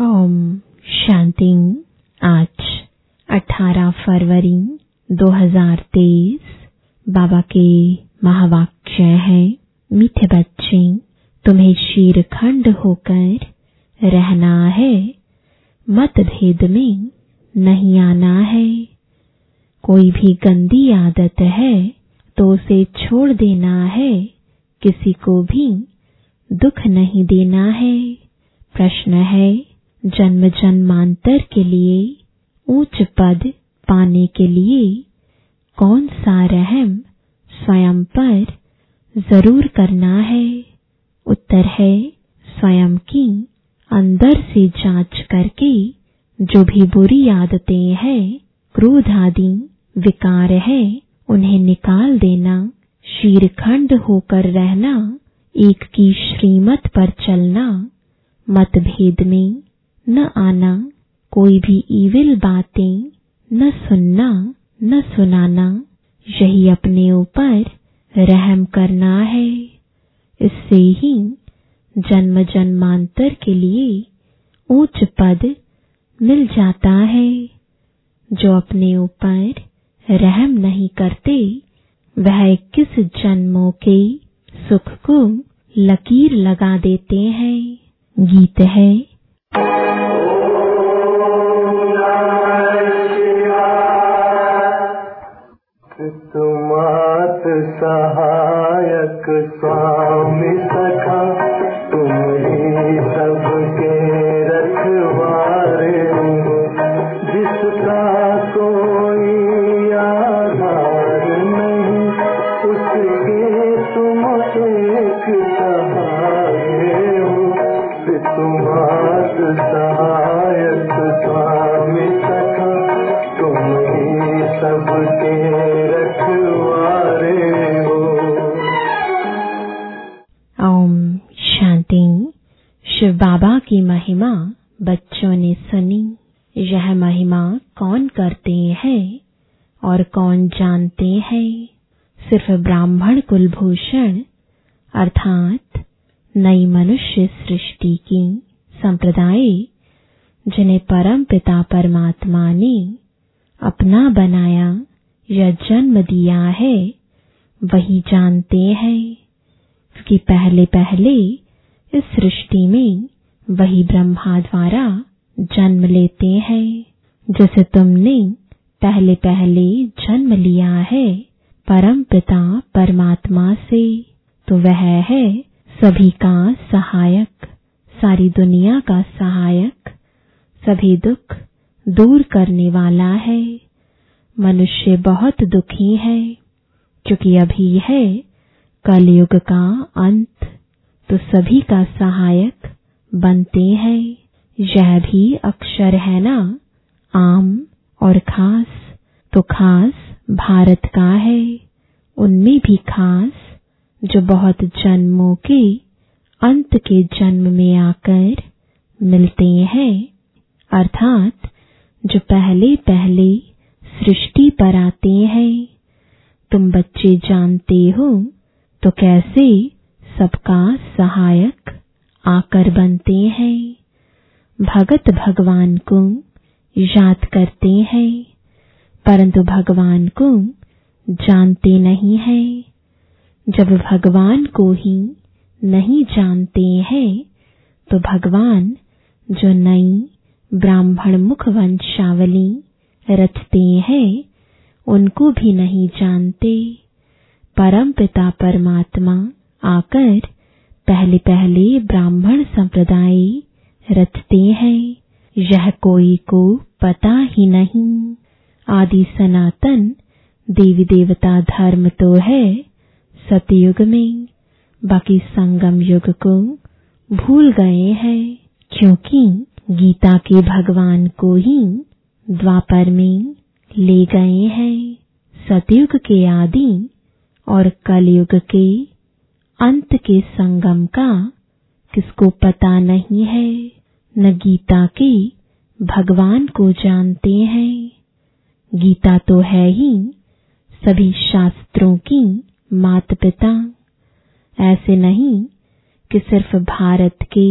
ओम शांति। आज 18 फरवरी 2023 बाबा के महावाक्य है, मीठे बच्चे, तुम्हें शीरखंड होकर रहना है। मतभेद में नहीं आना है। कोई भी गंदी आदत है तो उसे छोड़ देना है। किसी को भी दुख नहीं देना है। प्रश्न है जन्म जन्मांतर के लिए, ऊंच पद पाने के लिए कौन सा रहम स्वयं पर ज़रूर करना है? उत्तर है, स्वयं की अंदर से जाँच करके जो भी बुरी आदतें हैं क्रोध आदि विकार है, उन्हें निकाल देना, शीरखंड होकर रहना, एक की श्रीमत पर चलना, मतभेद में न आना, कोई भी ईविल बातें, न सुनना, न सुनाना, यही अपने ऊपर रहम करना है। इससे ही जन्म जन्मांतर के लिए ऊंच पद मिल जाता है। जो अपने ऊपर रहम नहीं करते, वह किस जन्मों के सुख को लकीर लगा देते हैं। गीत है। तुमात सहायक स्वामी सखा बाबा की महिमा बच्चों ने सुनी। यह महिमा कौन करते हैं और कौन जानते हैं? सिर्फ़ ब्राह्मण कुलभूषण, अर्थात नई मनुष्य सृष्टि की संप्रदाय, जिन्हें परम पिता परमात्मा ने अपना बनाया या जन्म दिया है, वही जानते हैं। क्योंकि पहले पहले इस सृष्टि में वही ब्रह्मा द्वारा जन्म लेते हैं, जैसे तुमने पहले पहले जन्म लिया है, परम पिता परमात्मा से। तो वह है सभी का सहायक, सारी दुनिया का सहायक, सभी दुख दूर करने वाला है। मनुष्य बहुत दुखी है क्योंकि अभी है कलयुग का अंत। तो सभी का सहायक बनते हैं। यह भी अक्षर है ना? आम और खास तो खास भारत का है। उनमें भी खास, जो बहुत जन्मों के, अंत के जन्म में आकर मिलते हैं। अर्थात, जो पहले पहले सृष्टि पर आते हैं। तुम बच्चे जानते हो तो कैसे सबका सहायक आकर बनते हैं। भगत भगवान को याद करते हैं, परंतु भगवान को जानते नहीं हैं। जब भगवान को ही नहीं जानते हैं तो भगवान जो नई ब्राह्मण मुख वंशावली रचते हैं, उनको भी नहीं जानते। परम पिता परमात्मा आकर पहले पहले ब्राह्मण संप्रदाय रचते हैं। यह कोई को पता ही नहीं। आदि सनातन देवी देवता धर्म तो है सतयुग में। बाकी संगम युग को भूल गए हैं, क्योंकि गीता के भगवान को ही द्वापर में ले गए हैं। सतयुग के आदि और कलयुग के अंत के संगम का किसको पता नहीं है, न गीता के भगवान को जानते हैं। गीता तो है ही सभी शास्त्रों की मात पिता ऐसे नहीं कि सिर्फ़ भारत के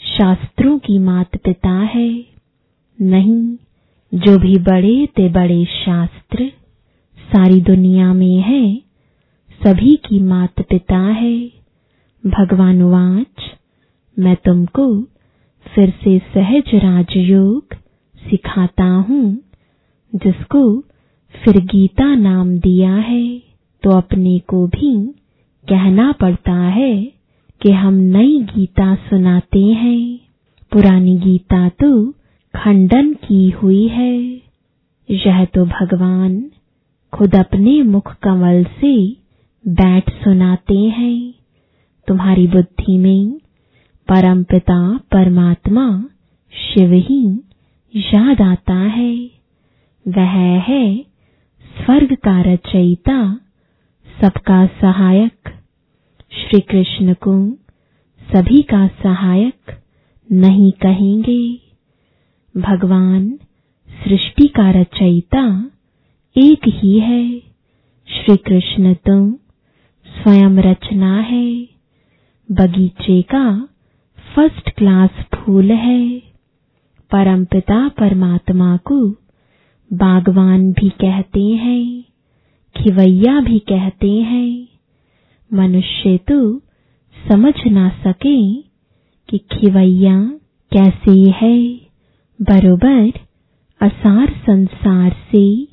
शास्त्रों की मात पिता है, नहीं, जो भी बड़े ते बड़े शास्त्र सारी दुनिया में है सभी की मात पिता है। भगवान वाच, मैं तुमको फिर से सहज राजयोग सिखाता हूँ, जिसको फिर गीता नाम दिया है। तो अपने को भी कहना पड़ता है कि हम नई गीता सुनाते हैं। पुरानी गीता तो खंडन की हुई है। यह तो भगवान खुद अपने मुख कमल से बैठ सुनाते हैं। तुम्हारी बुद्धि में परमपिता, परमात्मा शिव ही याद आता है। वह है स्वर्ग का रचयिता, सबका सहायक। श्री कृष्ण को सभी का सहायक नहीं कहेंगे। भगवान सृष्टि का रचयिता एक ही है। श्री कृष्ण तो स्वयं रचना है। बगीचे का फ़र्स्ट क्लास फूल है। परमपिता परमात्मा को बागवान भी कहते हैं, खिवैया भी कहते हैं। मनुष्य तो समझ ना सके कि खिवैया कैसे है। बरोबर असार संसार से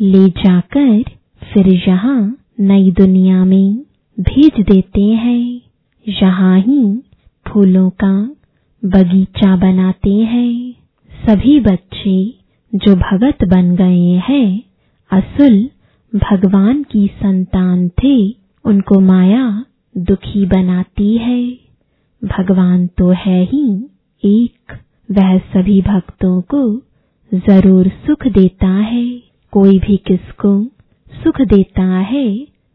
ले जाकर फिर यहाँ नई दुनिया में भेज देते हैं। यहाँ ही फूलों का बगीचा बनाते हैं। सभी बच्चे जो भगत बन गए हैं, असुल भगवान की संतान थे, उनको माया दुखी बनाती है। भगवान तो है ही एक, वह सभी भक्तों को ज़रूर सुख देता है। कोई भी किसको सुख देता है,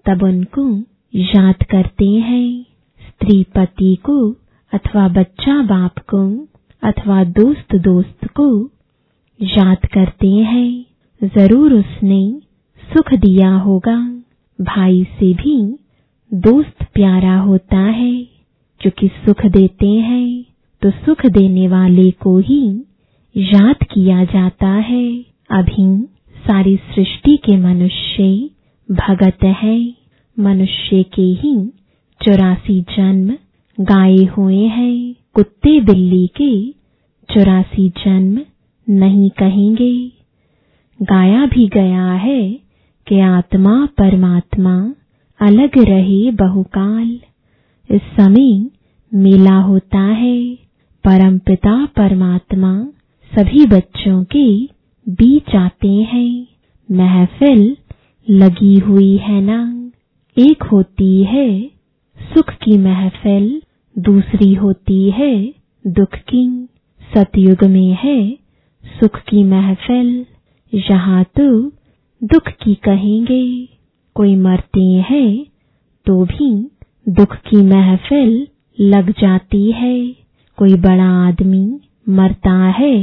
तब उनको याद करते हैं। स्त्री पति को अथवा बच्चा बाप को अथवा दोस्त दोस्त को याद करते हैं। ज़रूर उसने सुख दिया होगा। भाई से भी दोस्त प्यारा होता है। क्योंकि सुख देते हैं तो सुख देने वाले को ही याद किया जाता है। अभी सारी सृष्टि के मनुष्य भगत है। मनुष्य के ही चौरासी जन्म गाये हुए हैं। कुत्ते बिल्ली के चौरासी जन्म नहीं कहेंगे। गाया भी गया है कि आत्मा परमात्मा अलग रहे बहुकाल। इस समय मेला होता है। परमपिता परमात्मा सभी बच्चों के बीच आते हैं। महफिल लगी हुई है ना? एक होती है सुख की महफिल, दूसरी होती है दुख की। सतयुग में है सुख की महफिल यहाँ तो दुख की कहेंगे। कोई मरते हैं तो भी दुख की महफिल लग जाती है। कोई बड़ा आदमी मरता है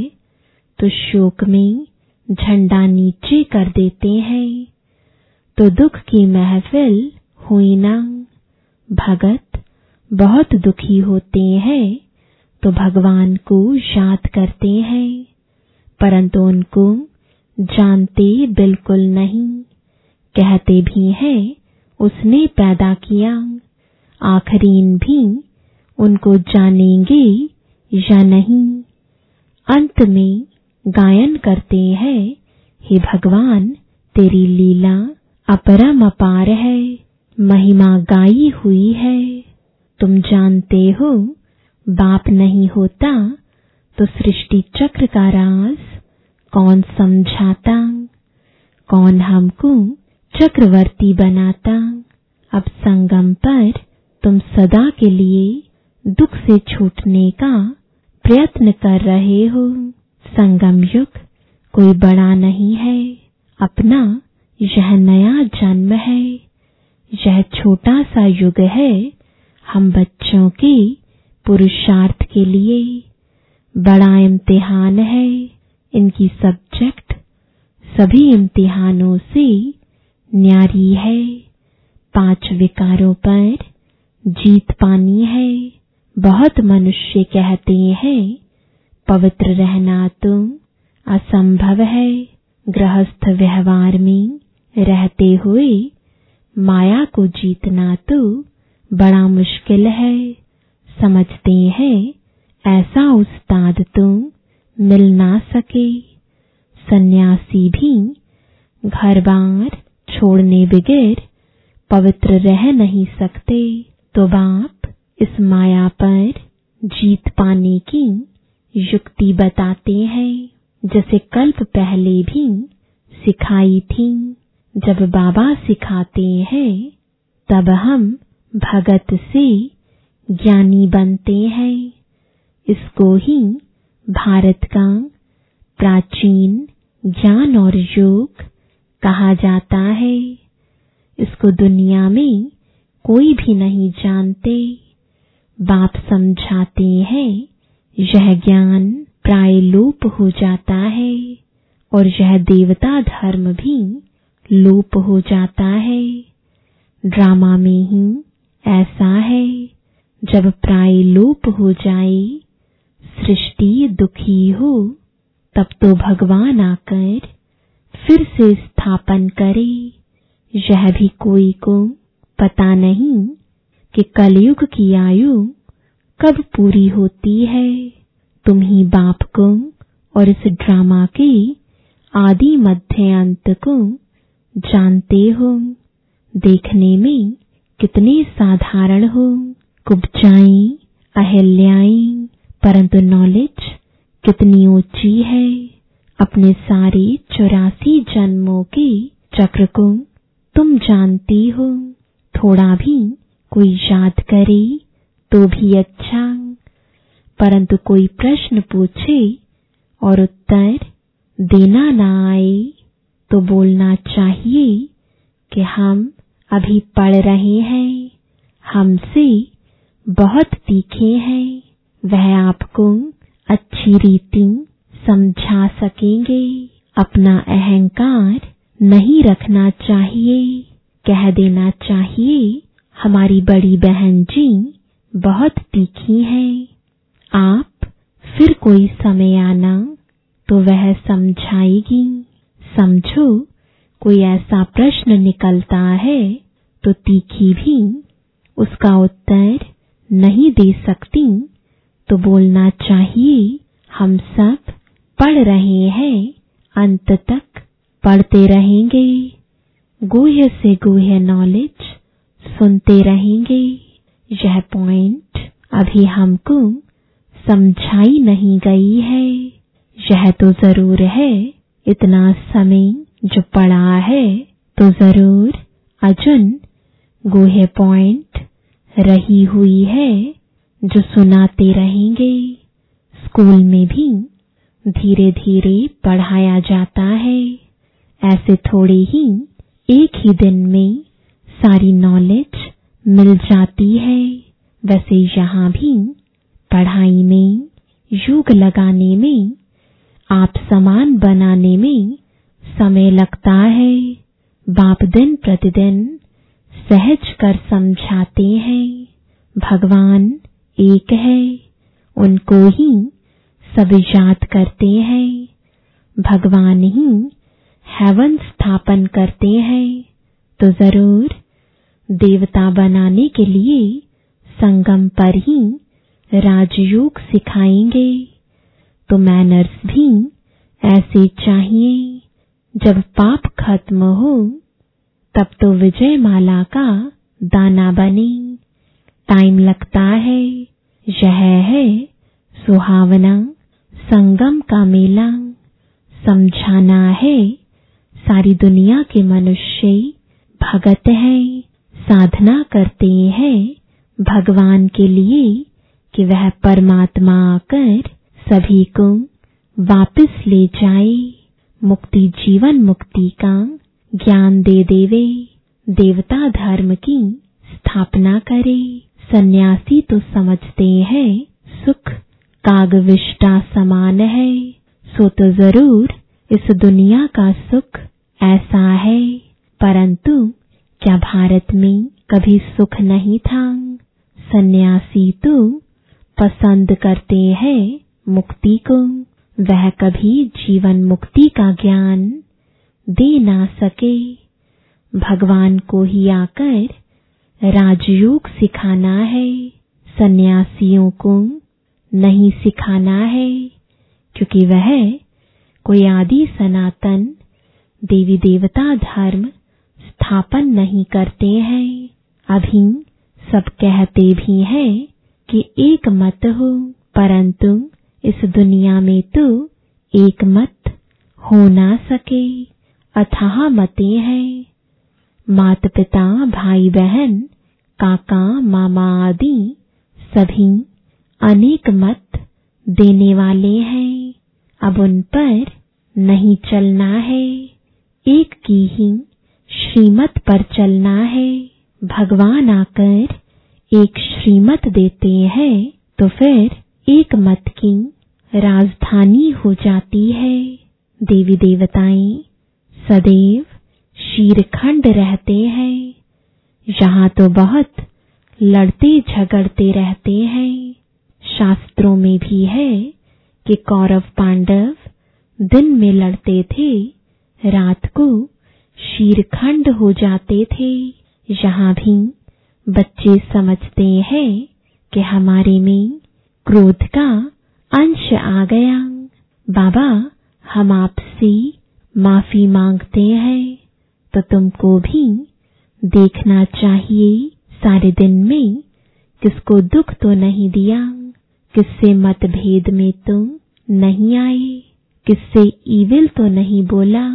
तो शोक में झंडा नीचे कर देते हैं तो दुख की महफिल हुई ना। भगत बहुत दुखी होते हैं तो भगवान को याद करते हैं, परंतु उनको जानते बिल्कुल नहीं। कहते भी हैं, उसने पैदा किया। आखरीन भी उनको जानेंगे या नहीं। अंत में गायन करते हैं। हे भगवान, तेरी लीला अपरम अपार है। महिमा गाई हुई है। तुम जानते हो, बाप नहीं होता तो सृष्टि चक्र का राज कौन समझाता? कौन हमको चक्रवर्ती बनाता? अब संगम पर तुम सदा के लिए दुख से छूटने का प्रयत्न कर रहे हो। संगम युग कोई बड़ा नहीं है। अपना यह नया जन्म है। यह छोटा सा युग है हम बच्चों के पुरुषार्थ के लिए। बड़ा इम्तिहान है इनकी सब्जेक्ट। सभी इम्तिहानों से न्यारी है। पाँच विकारों पर जीत पानी है। बहुत मनुष्य कहते हैं पवित्र रहना तो असंभव है गृहस्थ व्यवहार में रहते हुए माया को जीतना तो बड़ा मुश्किल है। समझते हैं, ऐसा उस्ताद तो मिल ना सके। सन्यासी भी घर बार छोड़ने बगैर पवित्र रह नहीं सकते। तो बाप इस माया पर जीत पाने की युक्ति बताते हैं, जैसे कल्प पहले भी सिखाई थी। जब बाबा सिखाते हैं, तब हम भगत से ज्ञानी बनते हैं। इसको ही भारत का प्राचीन ज्ञान और योग कहा जाता है। इसको दुनिया में कोई भी नहीं जानते। बाप समझाते हैं यह ज्ञान प्राय लोप हो जाता है और यह देवता धर्म भी लोप हो जाता है। ड्रामा में ही ऐसा है, जब प्राय लोप हो जाए, सृष्टि दुखी हो, तब तो भगवान आकर फिर से स्थापन करे। यह भी कोई को पता नहीं कि कलयुग की आयु कब पूरी होती है? तुम ही बाप को और इस ड्रामा के आदि मध्य अंत को जानते हो। देखने में कितने साधारण हो। कुब्जाई अहिल्याएँ, परंतु नॉलेज कितनी ऊँची है। अपने सारे चौरासी जन्मों के चक्र को तुम जानती हो। थोड़ा भी कोई याद करे। तो भी अच्छा। परंतु कोई प्रश्न पूछे और उत्तर देना ना आए तो बोलना चाहिए कि हम अभी पढ़ रहे हैं, हमसे बहुत तीखे हैं, वह आपको अच्छी रीति समझा सकेंगे। अपना अहंकार नहीं रखना चाहिए, कह देना चाहिए, हमारी बड़ी बहन जी बहुत तीखी हैं। आप फिर कोई समय आना तो वह समझाएगी, समझो, कोई ऐसा प्रश्न निकलता है तो तीखी भी उसका उत्तर नहीं दे सकती तो बोलना चाहिए, हम सब पढ़ रहे हैं, अंत तक पढ़ते रहेंगे। गुह्य से गुह्य नॉलेज सुनते रहेंगे। यह पॉइंट अभी हमको समझाई नहीं गई है। यह तो ज़रूर है, इतना समय जो पड़ा है तो ज़रूर अजुन गुहे पॉइंट रही हुई है, जो सुनाते रहेंगे। स्कूल में भी धीरे धीरे पढ़ाया जाता है। ऐसे थोड़े ही एक ही दिन में सारी नॉलेज मिल जाती है। वैसे यहाँ भी पढ़ाई में, युग लगाने में, आप समान बनाने में समय लगता है। बाप दिन प्रतिदिन सहज कर समझाते हैं। भगवान एक है, उनको ही सब याद करते हैं। भगवान ही हेवन स्थापन करते हैं। तो ज़रूर देवता बनाने के लिए संगम पर ही राजयोग सिखाएँगे। तो मैनर्स भी ऐसे चाहिए। जब पाप खत्म हो, तब तो विजय माला का दाना बने। टाइम लगता है, यह है सुहावना। संगम का मेला, समझाना है, सारी दुनिया के मनुष्य भगत हैं। साधना करते हैं भगवान के लिए कि वह परमात्मा आकर सभी को वापस ले जाए, मुक्ति जीवन मुक्ति का ज्ञान दे देवे, देवता धर्म की स्थापना करे। सन्यासी तो समझते हैं, सुख कागविष्टा समान है। सो तो ज़रूर इस दुनिया का सुख ऐसा है, परंतु क्या भारत में कभी सुख नहीं था? सन्यासी तो पसंद करते हैं मुक्ति को। वह कभी जीवन मुक्ति का ज्ञान दे ना सके। भगवान को ही आकर राजयोग सिखाना है। सन्यासियों को नहीं सिखाना है, क्योंकि वह कोई आदि सनातन देवी देवता धर्म स्थापन नहीं करते हैं। अभी सब कहते भी हैं कि एक मत हो, परंतु इस दुनिया में तो एक मत हो ना सके। अथाह मते हैं। माता पिता भाई बहन काका, मामा आदि सभी अनेक मत देने वाले हैं। अब उन पर नहीं चलना है। एक की ही श्रीमत पर चलना है। भगवान आकर एक श्रीमत देते हैं तो फिर एक मत की राजधानी हो जाती है। देवी देवताएँ सदैव शीरखंड रहते हैं। यहाँ तो बहुत लड़ते झगड़ते रहते हैं। शास्त्रों में भी है कि कौरव पांडव दिन में लड़ते थे, रात को शीरखंड हो जाते थे। यहाँ भी बच्चे समझते हैं कि हमारे में क्रोध का अंश आ गया। बाबा, हम आपसे माफ़ी मांगते हैं तो तुमको भी देखना चाहिए। सारे दिन में किसको दुख तो नहीं दिया, किससे मतभेद में तुम नहीं आए, किससे ईविल तो नहीं बोला।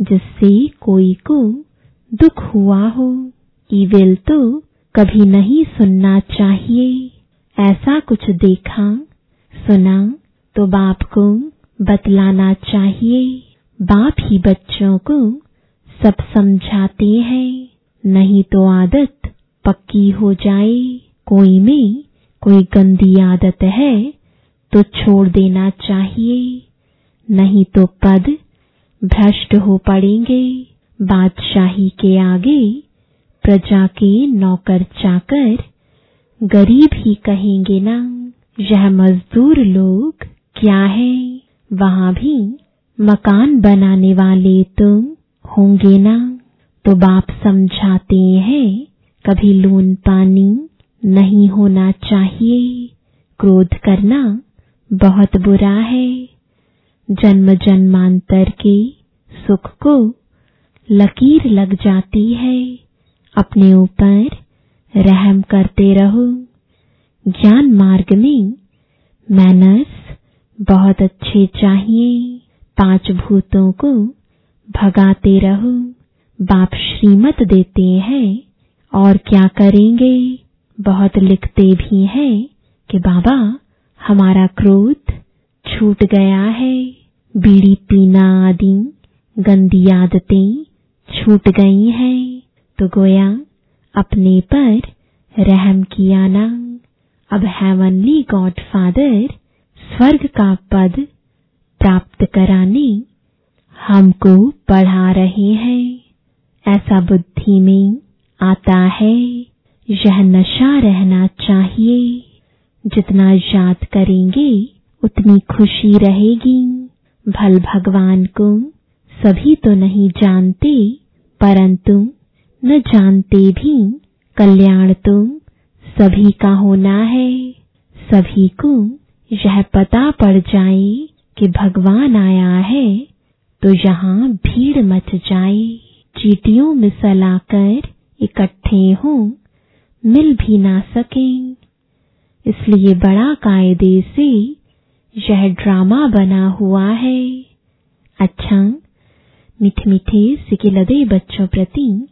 जिससे कोई को दुख हुआ हो। ईविल तो कभी नहीं सुनना चाहिए। ऐसा कुछ देखा, सुना तो बाप को बतलाना चाहिए। बाप ही बच्चों को सब समझाते हैं, नहीं तो आदत पक्की हो जाए। कोई में कोई गंदी आदत है तो छोड़ देना चाहिए। नहीं तो पद भ्रष्ट हो पड़ेंगे, बादशाही के आगे प्रजा के नौकर चाकर, गरीब ही कहेंगे ना, यह मजदूर लोग क्या है? वहाँ भी मकान बनाने वाले तुम होंगे ना? तो बाप समझाते हैं, कभी लून पानी नहीं होना चाहिए, क्रोध करना बहुत बुरा है। जन्म जन्मांतर के सुख को लकीर लग जाती है। अपने ऊपर रहम करते रहो। ज्ञान मार्ग में मैनर्स बहुत अच्छे चाहिए। पाँच भूतों को भगाते रहो। बाप श्रीमत देते हैं। और क्या करेंगे? बहुत लिखते भी हैं कि बाबा, हमारा क्रोध छूट गया है। बीड़ी पीना आदि, गंदी आदतें छूट गई हैं। तो गोया, अपने पर रहम किया ना। अब हेवनली गॉड फादर स्वर्ग का पद प्राप्त कराने हमको पढ़ा रहे हैं। ऐसा बुद्धि में आता है, यह नशा रहना चाहिए। जितना याद करेंगे उतनी खुशी रहेगी। भल भगवान को सभी तो नहीं जानते, परंतु न जानते भी। कल्याण तो सभी का होना है। सभी को यह पता पड़ जाए कि भगवान आया है तो यहाँ भीड़ मच जाए। चीटियों में सलाकर इकट्ठे हों, मिल भी ना सकें। इसलिए बड़ा कायदे से यह ड्रामा बना हुआ है। अच्छा मीठे मीठे सिकिलदे बच्चों प्रति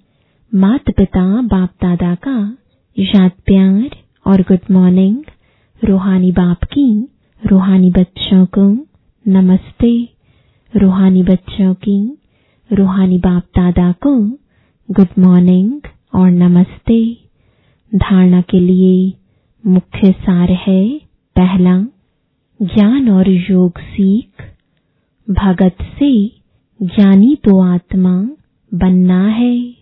माता पिता बाप दादा का याद प्यार और गुड मॉर्निंग रूहानी बाप की रूहानी बच्चों को नमस्ते। रूहानी बच्चों की रूहानी बाप दादा को गुड मॉर्निंग और नमस्ते। धारणा के लिए मुख्य सार है पहला ज्ञान और योग सीख, भगत से ज्ञानी तो आत्मा बनना है।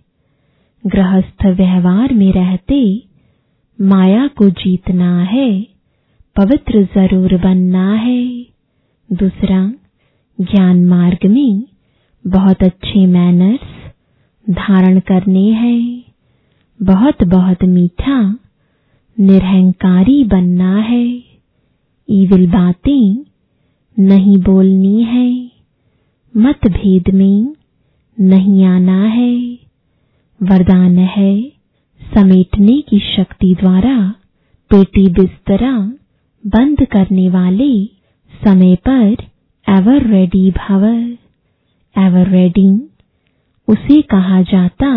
गृहस्थ व्यवहार में रहते माया को जीतना है, पवित्र ज़रूर बनना है। दूसरा, ज्ञान मार्ग में बहुत अच्छे मैनर्स धारण करने हैं। बहुत बहुत मीठा, निरहंकारी बनना है। ईविल बातें नहीं बोलनी है। मतभेद में नहीं आना है। वरदान है समेटने की शक्ति द्वारा पेटी बिस्तरा बंद करने वाले समय पर एवर रेडी भव एवर रेडी उसे कहा जाता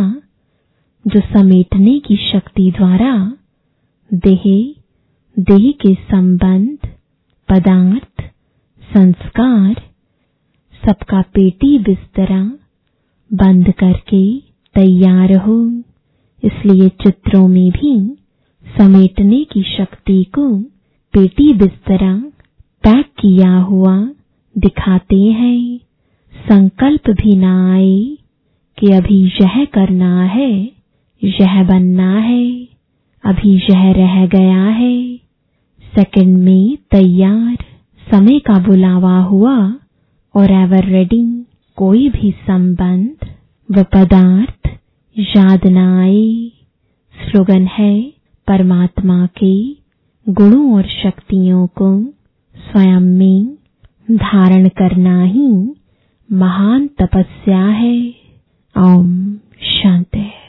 जो समेटने की शक्ति द्वारा देह देह के संबंध पदार्थ, संस्कार, सबका पेटी बिस्तरा, बंद करके तैयार हो। इसलिए चित्रों में भी समेटने की शक्ति को पेटी बिस्तरा पैक किया हुआ दिखाते हैं। संकल्प भी ना आए कि अभी यह करना है, यह बनना है, अभी यह रह गया है। सेकंड में तैयार, समय का बुलावा हुआ और एवर रेडी कोई भी संबंध, व पदार्थ याद न आए स्लोगन है परमात्मा के गुणों और शक्तियों को स्वयं में धारण करना ही महान तपस्या है। ओम शांति।